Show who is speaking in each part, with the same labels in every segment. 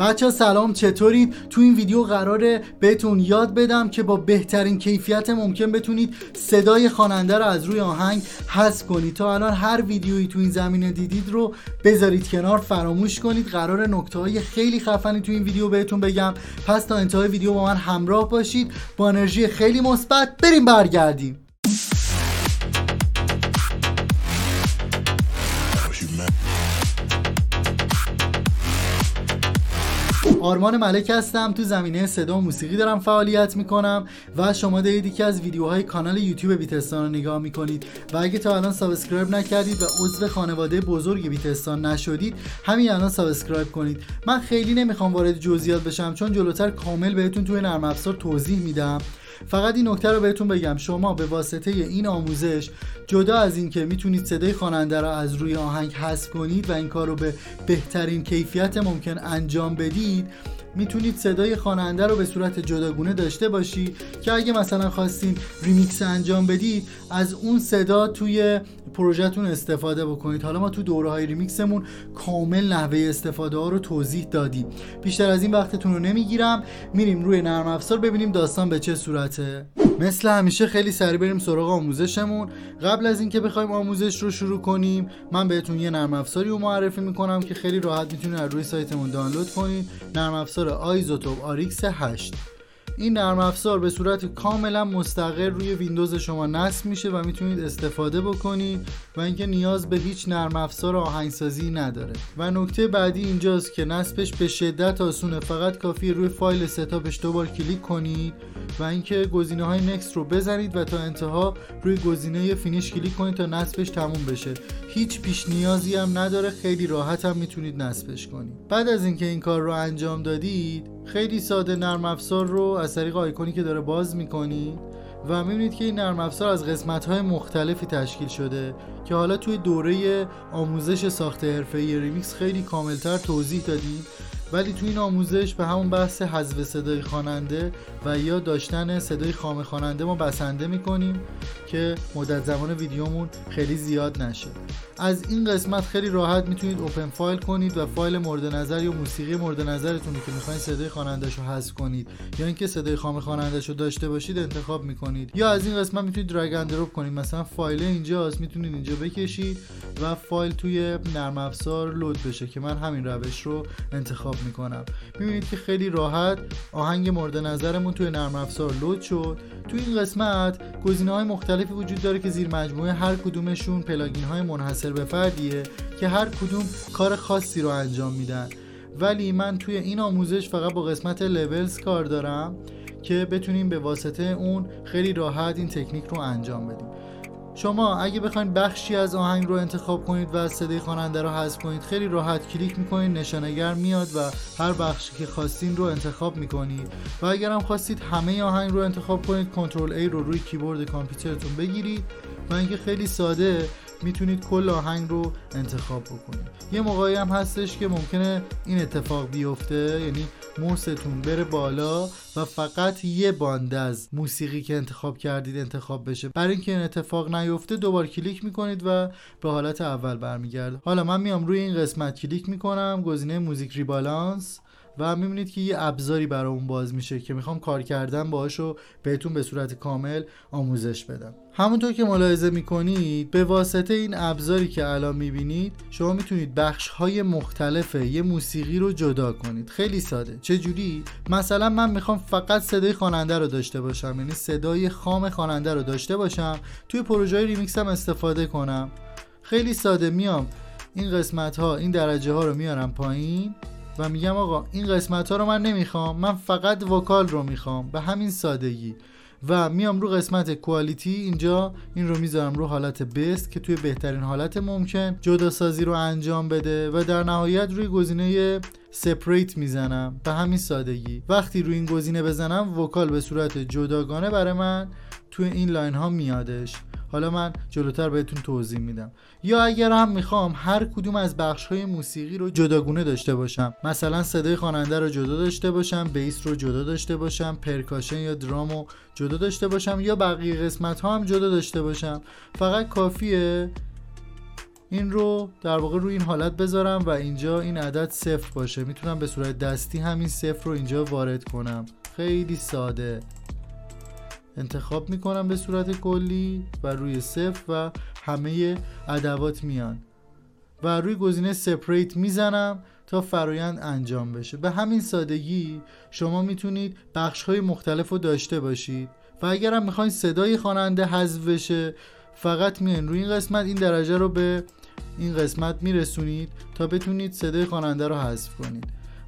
Speaker 1: بچه سلام چطورید تو این ویدیو قراره بهتون یاد بدم که با بهترین کیفیت ممکن بتونید صدای خواننده رو از روی آهنگ حذف کنید. تا الان هر ویدیویی تو این زمینه دیدید رو بذارید کنار فراموش کنید. قرار نکته های خیلی خفنی تو این ویدیو بهتون بگم. پس تا انتهای ویدیو با من همراه باشید. با انرژی خیلی مثبت بریم برگردیم. آرمان ملک هستم. تو زمینه صدا و موسیقی دارم فعالیت می‌کنم و شما دارید یکی از ویدیوهای کانال یوتیوب بیتستان رو نگاه می‌کنید. و اگه تا الان subscribe نکردید و عضو خانواده بزرگ بیتستان نشدید همین الان subscribe کنید. من خیلی نمی‌خوام وارد جزئیات بشم چون جلوتر کامل بهتون توی نرم افزار توضیح میدم. فقط این نکته رو بهتون بگم. شما به واسطه این آموزش جدا از اینکه می‌تونید صدای خواننده رو از روی آهنگ حذف کنید و این کار رو به بهترین کیفیت ممکن انجام بدید می‌تونید صدای خواننده رو به صورت جداگونه داشته باشی که اگه مثلا خواستین ریمیکس انجام بدید از اون صدا توی پروژهتون استفاده بکنید. حالا ما تو دوره های ریمیکسمون کامل نحوه استفاده ها رو توضیح دادیم. بیشتر از این وقتتون رو نمی‌گیرم. میریم روی نرم افزار ببینیم داستان به چه صورته. مثل همیشه خیلی سریع بریم سراغ آموزشمون. قبل از اینکه بخوایم آموزش رو شروع کنیم من بهتون یه نرم افزاری رو معرفی می‌کنم که خیلی راحت می‌تونید از روی سایتمون دانلود کنید. نرم افزار iZotope RX 8 این نرم افزار به صورت کاملا مستقل روی ویندوز شما نصب میشه و می‌تونید استفاده بکنید و اینکه نیاز به هیچ نرم افزار آهنگسازی نداره. و نکته بعدی اینجاست که نصبش به شدت آسونه. فقط کافیه روی فایل setup ش دوبار کلیک کنید و اینکه گزینه های next رو بزنید و تا انتها روی گزینه finish کلیک کنید تا نصبش تموم بشه. هیچ پیش نیازی هم نداره خیلی راحت هم می‌تونید نصبش کنید بعد از اینکه این کار رو انجام دادید خیلی ساده نرم افزار رو از طریق آیکونی که داره باز می‌کنید و می‌بینید که این نرم افزار از قسمت های مختلفی تشکیل شده که حالا توی دوره آموزش ساخت حرفه‌ای ریمیکس خیلی کاملتر توضیح دادیم. ولی تو این آموزش به همون بحث حذف صدای خواننده و یا داشتن صدای خام خواننده ما بسنده می‌کنیم که مدت زمان ویدیومون خیلی زیاد نشه. از این قسمت خیلی راحت می‌تونید اوپن فایل کنید و فایل مورد نظر یا موسیقی مورد نظرتون که می‌خواین صدای خوانندهش رو حذف کنید یا اینکه صدای خام خوانندهش رو داشته باشید انتخاب می‌کنید. یا از این قسمت می‌تونید درگ اند دراپ کنید. مثلا فایل اینجاست می‌تونید اینجا بکشید و فایل توی نرم افزار load بشه که من همین روش رو انتخاب می‌کنم. می‌بینید که خیلی راحت آهنگ مورد نظرمون توی نرم افزار load شد. تو این قسمت گزینه های مختلفی وجود داره که زیر مجموعه هر کدومشون plugin های منحصر به فردیه که هر کدوم کار خاصی رو انجام میدن. ولی من توی این آموزش فقط با قسمت levels کار دارم که بتونیم به واسطه اون خیلی راحت این تکنیک رو انجام بدیم. شما اگه بخواید بخشی از آهنگ رو انتخاب کنید و صدای خواننده رو حذف کنید خیلی راحت کلیک می‌کنید نشانگر میاد و هر بخشی که خواستین رو انتخاب می‌کنید. و اگر هم خواستید همه آهنگ رو انتخاب کنید Control A رو روی کیبورد کامپیوترتون بگیرید. و اینکه خیلی ساده می‌تونید کل آهنگ رو انتخاب بکنید. یه موقعی هم هستش که ممکنه این اتفاق بیفته یعنی ماوستون بره بالا و فقط یه باند از موسیقی که انتخاب کردید انتخاب بشه. برای اینکه این اتفاق نیفته دوبار کلیک می‌کنید و به حالت اول برمیگرده حالا من میام روی این قسمت کلیک می‌کنم. گزینه موزیک ریبالانس. و می‌بینید که یه ابزاری برای باز میشه که می‌خوام کار کردن باهاش رو بهتون به صورت کامل آموزش بدم. همونطور که ملاحظه می‌کنید به واسطه این ابزاری که الان می‌بینید شما می‌تونید بخش های مختلف یه موسیقی رو جدا کنید. خیلی ساده. چه جوری مثلا من می‌خوام فقط صدای خواننده رو داشته باشم یعنی صدای خام خواننده رو داشته باشم توی پروژه های ریمیکس هم استفاده کنم. خیلی ساده. میام این قسمت ها این درجه ها رو میارم پایین. و میگم آقا این قسمت ها رو من نمی‌خوام من فقط vocal رو می‌خوام به همین سادگی. و میام رو قسمت quality اینجا این رو می‌ذارم رو حالت best که توی بهترین حالت ممکن جدا سازی رو انجام بده و در نهایت روی گزینه separate می‌زنم به همین سادگی. وقتی روی این گزینه بزنم vocal به صورت جداگانه برای من توی این line ها میادش. حالا من جلوتر بهتون توضیح میدم. یا اگر هم می‌خوام هر کدوم از بخش های موسیقی رو جداگونه داشته باشم. مثلا صدای خواننده رو جدا داشته باشم bass رو جدا داشته باشم percussion یا درام رو جدا داشته باشم یا بقیه قسمت ها هم جدا داشته باشم. فقط کافیه این رو در واقع روی این حالت بذارم و اینجا این عدد صفر باشه. می‌تونم به صورت دستی همین صفر رو اینجا وارد کنم. خیلی ساده. انتخاب می‌کنم به صورت کلی و روی صفر و همه ادوات میان. و روی گزینه سپریت می‌زنم تا فرایند انجام بشه. به همین سادگی شما می‌تونید بخش های مختلف رو داشته باشید. و اگر هم می‌خواین صدای خواننده حذف بشه فقط میان روی این قسمت این درجه رو به این قسمت میرسونید تا بتونید صدای خواننده رو حذف کنید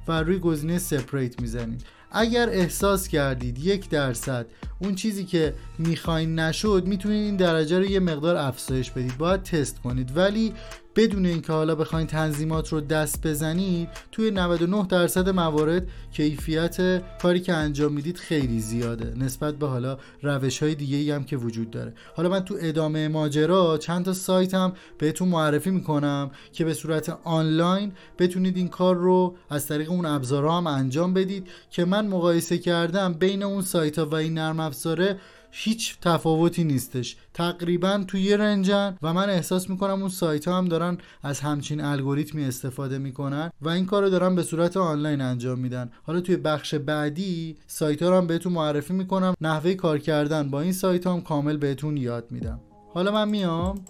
Speaker 1: و روی گزینه سپریت می‌زنید. اگر احساس کردید یک درصد اون چیزی که می‌خواین نشد می‌تونید این درجه رو یه مقدار افزایش بدید. باید تست کنید. ولی بدون اینکه حالا بخواید تنظیمات رو دست بزنید توی 99 درصد موارد کیفیت کاری که انجام می‌دید خیلی زیاده. نسبت به حالا روش های دیگه ای هم که وجود داره. حالا من تو ادامه ماجرا چند تا سایت هم بهتون معرفی می‌کنم که به صورت آنلاین بتونید این کار رو از طریق اون ابزارها هم انجام بدید که من مقایسه کردم بین اون سایت ها و این نرم افزاره هیچ تفاوتی نیستش. تقریبا توی یه رنجن و من احساس می‌کنم اون سایت ها هم دارن از همچین الگوریتمی استفاده می‌کنن و این کار رو دارن به صورت آنلاین انجام میدن. حالا توی بخش بعدی سایت ها رو هم بهتون معرفی می‌کنم. نحوه کار کردن با این سایت ها هم کامل بهتون یاد میدم. حالا من میام.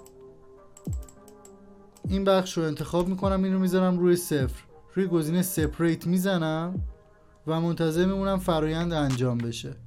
Speaker 1: این بخش رو انتخاب می‌کنم این می‌ذارم روی صفر. روی گزینه سپریت می‌زنم و منتظر میمونم فرایند انجام بشه.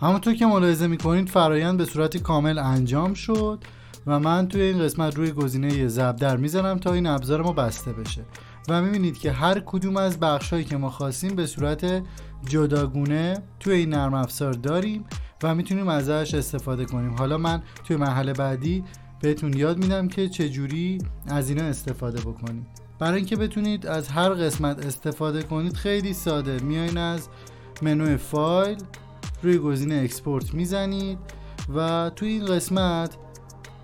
Speaker 1: همونطور که ملاحظه می‌کنید فرایند به صورت کامل انجام شد و من توی این قسمت روی گزینه زبدر می‌زنم تا این ابزار ما بسته بشه. و می‌بینید که هر کدوم از بخش هایی که ما خواستیم به صورت جداگونه توی این نرم افزار داریم و می‌تونیم ازش استفاده کنیم. حالا من توی مرحله بعدی بهتون یاد میدم که چجوری از اینا استفاده بکنید برای اینکه بتونید از هر قسمت استفاده کنید خیلی ساده. میایین از منوی فایل روی گزینه اکسپورت می‌زنید و توی این قسمت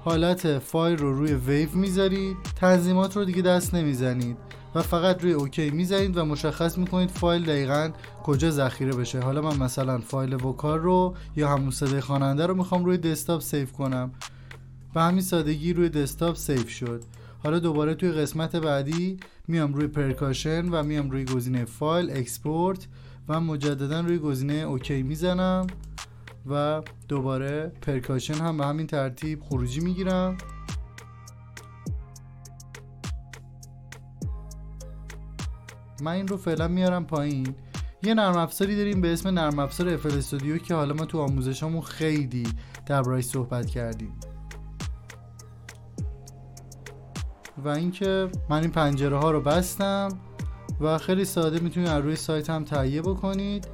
Speaker 1: حالت فایل رو روی ویو می‌ذارید تنظیمات رو دیگه دست نمی‌زنید و فقط روی OK می‌زنید و مشخص می‌کنید فایل دقیقا کجا ذخیره بشه. حالا من مثلا فایل vocal رو یا همون صدای خواننده رو می‌خوام روی دسکتاپ save کنم. به همین سادگی روی دسکتاپ save شد. حالا دوباره توی قسمت بعدی میام روی percussion و میام روی گزینه file export و مجددا روی گزینه OK می‌زنم و دوباره پرکاشن هم به همین ترتیب خروجی می‌گیرم. من این رو فعلا میارم پایین. یه نرم افزاری داریم به اسم نرم افزار افل استودیو که حالا ما تو آموزشامون خیلی دربارهش صحبت کردیم. و اینکه من این پنجره ها رو بستم. و خیلی ساده می‌تونید از روی سایت هم تهیه بکنید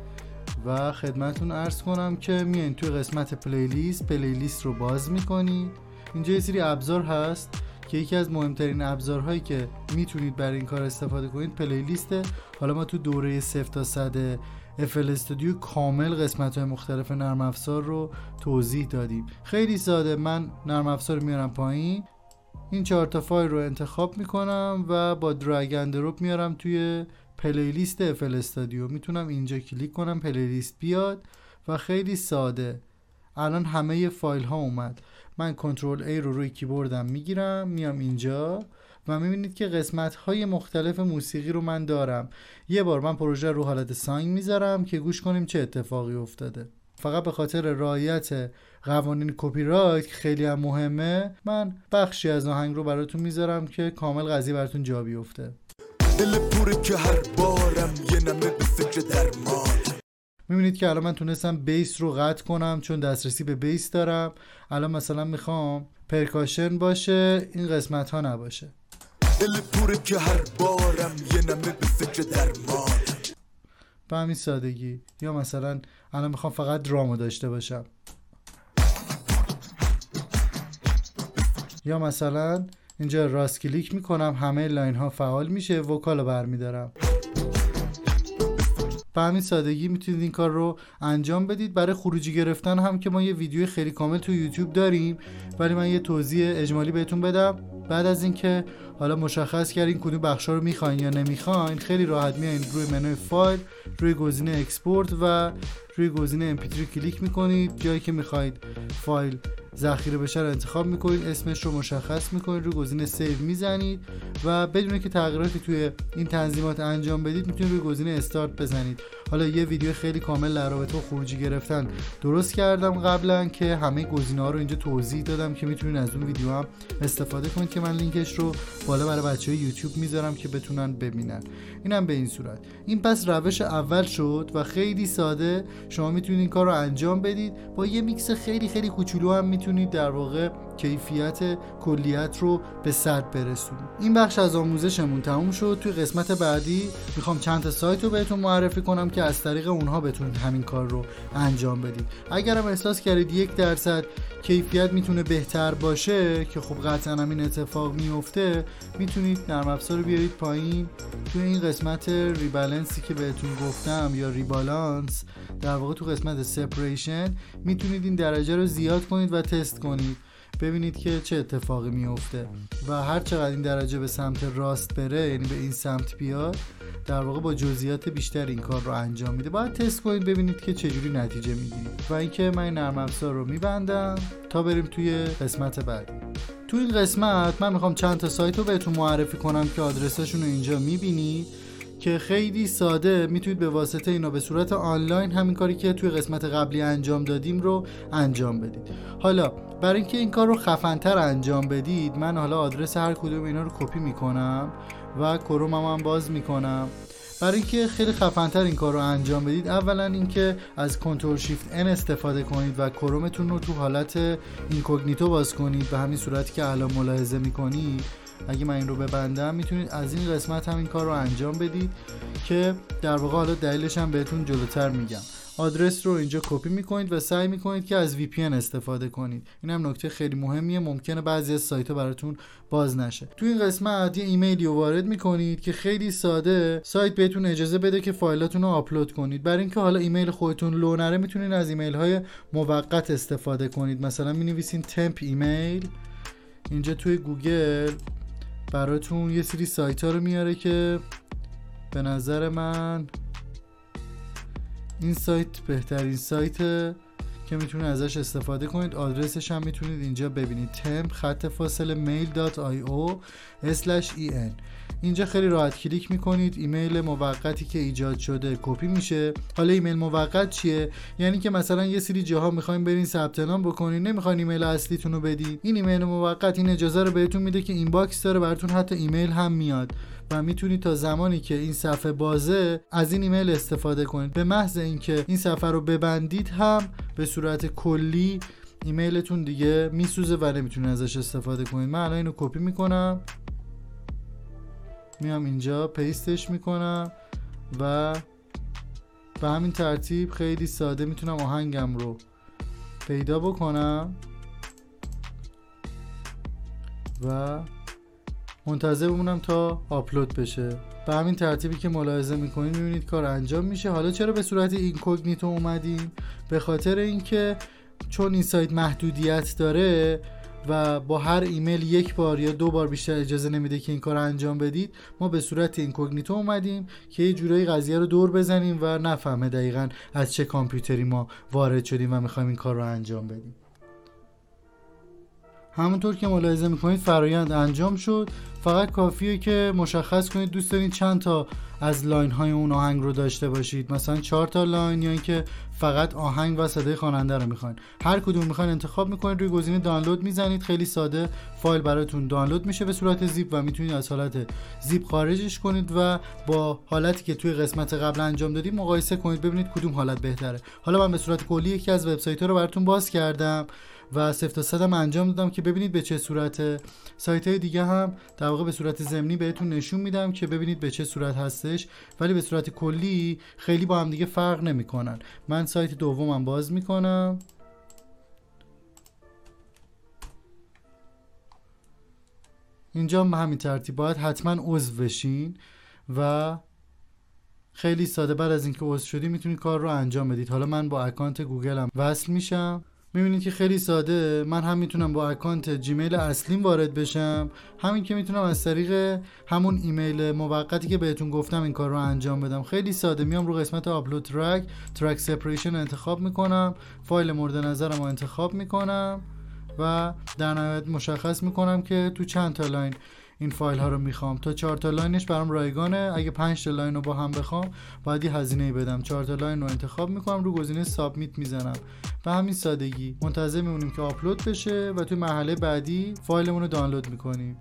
Speaker 1: و خدمتون ارز کنم که میایین توی قسمت پلیلیست پلیلیست رو باز می‌کنید. اینجا یه سری ابزار هست که یکی از مهمترین ابزارهایی که می‌تونید برای این کار استفاده کنید پلیلیسته حالا ما تو دوره 0 تا 100 FL استودیو کامل قسمت های مختلف نرم افزار رو توضیح دادیم. خیلی ساده. من نرم افزار میارم پایین. این چهار تا فایل رو انتخاب می‌کنم و با درگ اند میارم توی playlist FL Studio می‌تونم اینجا کلیک کنم playlist بیاد و خیلی ساده. الان همه فایل ها اومد. من control A رو روی کیبوردم می‌گیرم میام اینجا و می‌بینید که قسمت های مختلف موسیقی رو من دارم. یه بار من پروژه رو حالت song می‌ذارم که گوش کنیم چه اتفاقی افتاده. فقط به خاطر رعایت قوانین کپی رایت که خیلی هم مهمه من بخشی از آهنگ رو براتون می‌ذارم که کامل قضیه براتون جا بیفته. دل پوره که هر بارم یه نمه به فکر درمان. می‌بینید که الان من تونستم بیس رو قطع کنم چون دسترسی به بیس دارم. الان مثلا می‌خوام پرکاشن باشه این قسمت ها نباشه. دل پوره که هر بارم یه نمه به فکر درمان. به همین سادگی. یا مثلا الان می‌خوام فقط درامو داشته باشم. یا مثلا اینجا راست کلیک می‌کنم همه line ها فعال میشه vocal برمیدارم. به همین سادگی می‌تونید این کار رو انجام بدید. برای خروجی گرفتن هم که ما یه ویدیو خیلی کامل تو یوتیوب داریم ولی من یه توضیح اجمالی بهتون بدم. بعد از اینکه حالا مشخص کردین کدوم بخشا رو می‌خواین یا نمی‌خواین خیلی راحت میایین روی منوی فایل روی گزینه export و روی گزینه mp3 کلیک می‌کنید جایی که می‌خواید فایل ذخیره بشه رو انتخاب می‌کنید اسمش رو مشخص می‌کنید روی گزینه save می‌زنید و بدون اینکه تغییراتی توی این تنظیمات انجام بدید می‌تونید روی گزینه استارت بزنید. حالا یه ویدیو خیلی کامل در رابطه با خروجی گرفتن درست کردم قبلا که همه گزینه ها رو اینجا توضیح دادم که می‌تونید از اون ویدیو هم استفاده کنید که من لینکش رو بالا برای بچه های یوتیوب می‌ذارم که بتونن ببینن. اینم به این صورت. این پس روش اول شد و خیلی ساده شما می‌تونید این کار رو انجام بدید. با یه میکس خیلی خیلی کوچولو هم می‌تونید در واقع کیفیت کلیت رو به صد برسونید این بخش از آموزشمون تموم شد. توی قسمت بعدی می‌خوام چند تا سایت رو بهتون معرفی کنم که از طریق اونها بتونید همین کار رو انجام بدید. اگرم احساس کردید یک درصد کیفیت می‌تونه بهتر باشه که خب قطعا همین اتفاق میفته می‌تونید نرم افزار رو بیارید پایین. توی این قسمت ریبالنسی که بهتون گفتم یا ریبالانس در واقع تو قسمت سپریشن می‌تونید این درجه رو زیاد کنید و تست کنید. ببینید که چه اتفاقی میفته و هر چقدر این درجه به سمت راست بره یعنی به این سمت بیاد در واقع با جزئیات بیشتر این کار رو انجام میده. باید تست کنید ببینید که چجوری نتیجه می‌گیرید. و اینکه من این نرم افزار رو میبندم تا بریم توی قسمت بعد. تو این قسمت من می‌خوام چند تا سایت رو بهتون معرفی کنم که آدرسشون رو اینجا می‌بینید. که خیلی ساده. می‌تونید به واسطه اینا به صورت آنلاین همین کاری که توی قسمت قبلی انجام دادیم رو انجام بدید. حالا برای اینکه این کار رو خفنتر انجام بدید من حالا آدرس هر کدوم اینا رو کپی می‌کنم و کرومم هم باز می‌کنم. برای اینکه خیلی خفنتر این کار رو انجام بدید اولا اینکه از کنترل شیفت N استفاده کنید و کرومتون رو تو حالت اینکوگنیتو باز کنید. به همین صورتی که الان ملاحظه می‌کنید اگه من این رو ببندم می‌تونید از این قسمت هم این کار رو انجام بدید که در واقع حالا دلیلش هم بهتون جلوتر میگم. آدرس رو اینجا کپی می‌کنید و سعی می‌کنید که از VPN استفاده کنید. این هم نکته خیلی مهمیه ممکنه بعضی از سایت ها براتون باز نشه. تو این قسمت یه ایمیلی رو وارد می‌کنید که خیلی ساده سایت بهتون اجازه بده که فایلاتون رو آپلود کنید. برای اینکه حالا ایمیل خودتون لو نره می‌تونید از ایمیل های موقت استفاده کنید. مثلا می‌نویسین temp email اینجا توی گوگل براتون یه سری سایت ها رو میاره که به نظر من این سایت بهترین سایت که می‌تونید ازش استفاده کنید. آدرسش هم می‌تونید اینجا ببینید. temp خط فاصله mail.io en اینجا خیلی راحت کلیک می‌کنید. ایمیل موقتی که ایجاد شده کپی میشه. حالا ایمیل موقت چیه؟ یعنی که مثلا یه سری جاها می‌خوایم برین ثبت نام بکنین. نمی‌خواین ایمیل اصلیتون رو بدید این ایمیل موقت این اجازه رو بهتون میده که inbox داره براتون حتی ایمیل هم میاد. و می‌تونید تا زمانی که این صفحه بازه از این ایمیل استفاده کنید. به محض اینکه این صفحه رو ببندید هم به صورت کلی ایمیلتون دیگه میسوزه و نمی‌تونید ازش استفاده کنید. من الان اینو کپی می‌کنم. میام اینجا پیستش می‌کنم و به همین ترتیب خیلی ساده می‌تونم آهنگم رو پیدا بکنم و منتظر بمونم تا آپلود بشه. به همین ترتیبی که ملاحظه می‌کنید می‌بینید کار انجام میشه. حالا چرا به صورت incognito اومدیم؟ به خاطر اینکه چون این سایت محدودیت داره و با هر ایمیل یک بار یا دو بار بیشتر اجازه نمیده که این کار انجام بدید ما به صورت incognito اومدیم که یه جورایی قضیه رو دور بزنیم و نفهمه دقیقا از چه کامپیوتری ما وارد شدیم و می‌خوایم این کار رو انجام بدیم. همونطور که ملاحظه می‌کنید فرایند انجام شد. فقط کافیه که مشخص کنید دوست دارید چند تا از line های اون آهنگ رو داشته باشید. مثلا چهار تا line یا اینکه فقط آهنگ و صدای خواننده رو می‌خواین. هر کدوم می‌خواین انتخاب می‌کنید روی گزینه دانلود می‌زنید. خیلی ساده فایل براتون دانلود میشه به صورت زیپ و می‌تونید از حالت زیپ خارجش کنید و با حالتی که توی قسمت قبل انجام دادیم مقایسه کنید ببینید کدوم حالت بهتره. حالا من به صورت کلی یکی از وبسایت ها رو براتون باز کردم. و صفر تا هم انجام دادم که ببینید به چه صورت. سایت های دیگه هم در واقع به صورت زمینی بهتون نشون میدم که ببینید به چه صورت هستش ولی به صورت کلی خیلی با هم دیگه فرق نمی‌کنن. من سایت دومم باز می‌کنم. اینجا به همین ترتیب باید حتما عضو بشین و خیلی ساده بعد از اینکه عضو شدی می‌تونید کار رو انجام بدید. حالا من با اکانت گوگلم وصل میشم. می‌بینید که خیلی ساده. من هم می‌تونم با اکانت جیمیل اصلیم وارد بشم. هم اینکه می‌تونم از طریق همون ایمیل موقتی که بهتون گفتم این کار رو انجام بدم. خیلی ساده. میام رو قسمت upload track track separation انتخاب می‌کنم. فایل مورد نظرم رو انتخاب می‌کنم و در نهایت مشخص می‌کنم که تو چند تا line. این فایل ها رو می‌خوام. تا چهار تا line ش برام رایگانه. اگه 5 تا line رو با هم بخوام باید یه هزینه بدم. 4 تا line رو انتخاب می‌کنم رو گزینه submit می‌زنم. به همین سادگی. منتظر میمونیم که آپلود بشه و توی مرحله بعدی فایلمون رو دانلود می‌کنیم.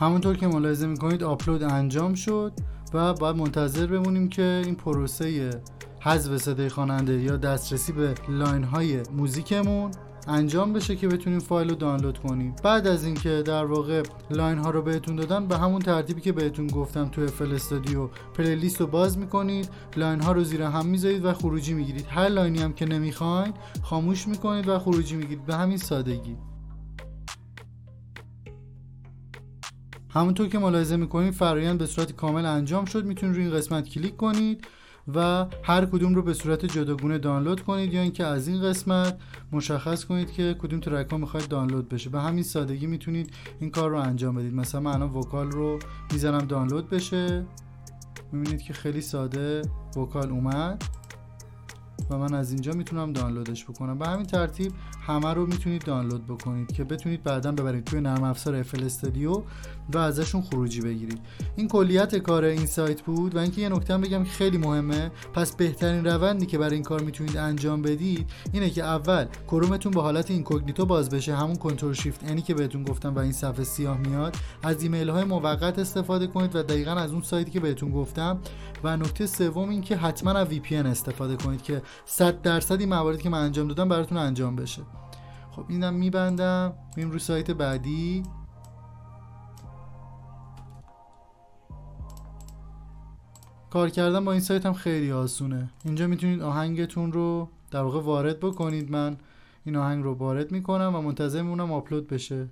Speaker 1: همونطور که ملاحظه می‌کنید آپلود انجام شد و باید منتظر بمونیم که این پروسه حذف صدای خواننده یا دسترسی به line های موزیکمون انجام بشه که بتونیم فایل رو دانلود کنیم. بعد از اینکه در واقع line ها رو بهتون دادن به همون ترتیبی که بهتون گفتم تو FL Studio playlist رو باز می‌کنید line ها رو زیر هم می‌ذارید و خروجی می‌گیرید. هر line ی هم که نمی‌خواین خاموش می‌کنید و خروجی می‌گیرید. به همین سادگی. همونطور که ملاحظه می‌کنید فرایند به صورت کامل انجام شد. می‌تونید روی این قسمت کلیک کنید. و هر کدوم رو به صورت جداگونه دانلود کنید یا اینکه از این قسمت مشخص کنید که کدوم track ها می‌خواید دانلود بشه. به همین سادگی می‌تونید این کار رو انجام بدید. مثلا من الان vocal رو می‌زنم دانلود بشه. می‌بینید که خیلی ساده vocal اومد. و من از اینجا می‌تونم دانلودش بکنم. به همین ترتیب همه رو می‌تونید دانلود بکنید که بتونید بعدا ببرید توی نرم افزار FL Studio و ازشون خروجی بگیرید. این کلیت کار این سایت بود و اینکه یه نکته بگم خیلی مهمه. پس بهترین روندی که برای این کار می‌تونید انجام بدید اینه که اول کرومتون به حالت incognito باز بشه. همون Control Shift N ی که بهتون گفتم و این صفحه سیاه میاد. از ایمیل های موقت استفاده کنید و دقیقا از اون سایتی که بهتون گفتم. و نکته سوم این که حتما از VPN استفاده کنید که 100 درصد این مواردی که من انجام دادم براتون انجام بشه. خب اینم میبندم. میریم رو سایت بعدی. کار کردن با این سایت هم خیلی آسونه. اینجا می‌تونید آهنگتون رو در واقع وارد بکنید. من این آهنگ رو وارد می‌کنم و منتظر میمونم آپلود بشه.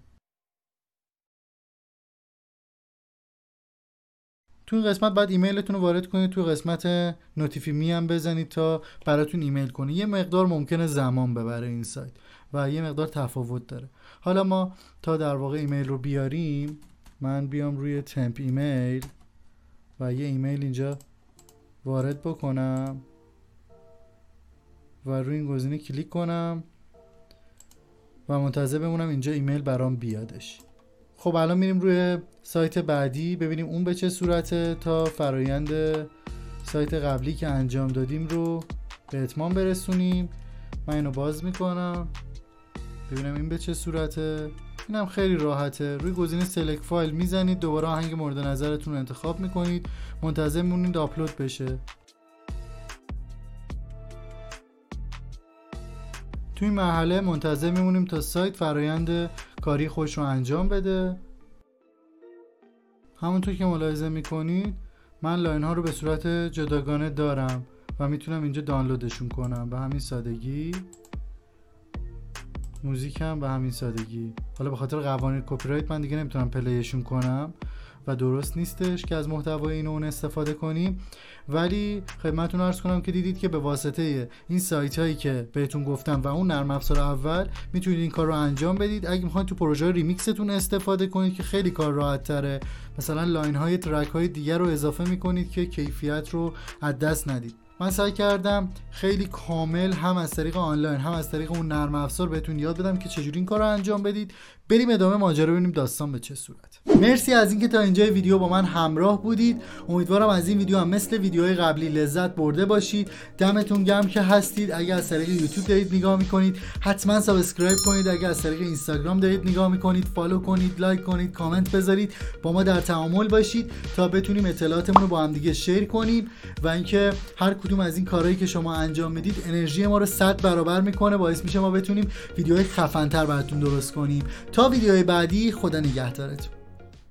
Speaker 1: تو این قسمت بعد ایمیلتون رو وارد کنید تو قسمت notify me هم بزنید تا براتون ایمیل کنه یه مقدار ممکنه زمان ببره این سایت و یه مقدار تفاوت داره. حالا ما تا در واقع ایمیل رو بیاریم من بیام روی temp email و یه ایمیل اینجا وارد بکنم و روی این گزینه کلیک کنم و منتظر بمونم اینجا ایمیل برام بیادش. خب الان میریم روی سایت بعدی. ببینیم اون به چه صورته تا فرایند سایت قبلی که انجام دادیم رو به اتمام برسونیم. من اینو باز می‌کنم. ببینم این به چه صورته. اینم خیلی راحته. روی گزینه select file می‌زنید. دوباره آهنگ مورد نظرتون رو انتخاب می‌کنید. منتظر میمونید آپلود بشه. توی مرحله منتظر میمونیم تا سایت فرایند کاری خودش رو انجام بده. همونطور که ملاحظه می‌کنید من line ها رو به صورت جداگانه دارم و می‌تونم اینجا دانلودشون کنم. به همین سادگی. موزیک هم به همین سادگی. حالا به خاطر قوانین کپی رایت من دیگه نمی‌تونم play شون کنم. و درست نیستش که از محتوای این اون استفاده کنیم. ولی خدمتتون عرض کنم که دیدید که به واسطه این سایت هایی که بهتون گفتم و اون نرم افزار اول می‌تونید این کار رو انجام بدید. اگه می‌خواید تو پروژه ریمیکستون استفاده کنید که خیلی کار راحت تره مثلا line های track های دیگر رو اضافه می‌کنید که کیفیت رو از دست ندید. من سعی کردم خیلی کامل هم از طریق آنلاین هم از طریق اون نرم افزار بهتون یاد بدم که چجوری این کار رو انجام بدید. بریم ادامه ماجرا ببینیم داستان به چه صورت. مرسی از اینکه تا اینجای ویدیو با من همراه بودید. امیدوارم از این ویدیو هم مثل ویدیوهای قبلی لذت برده باشید. دمتون گرم که هستید. اگر از طریق یوتیوب دارید نگاه می‌کنید حتما subscribe کنید. اگر از طریق اینستاگرام دارید نگاه می‌کنید follow کنید لایک کنید کامنت بذارید. با ما در تعامل باشید تا بتونیم اطلاعاتمون رو با هم دیگه share کنیم و اینکه هر کدوم از این کارهایی که شما انجام می‌دید انرژی ما رو 100 برابر می‌کنه باعث میشه ما بتونیم ویدیوهای خفنتر براتون درست کنیم. تا ویدیوهای بعدی خدا نگهدارتون.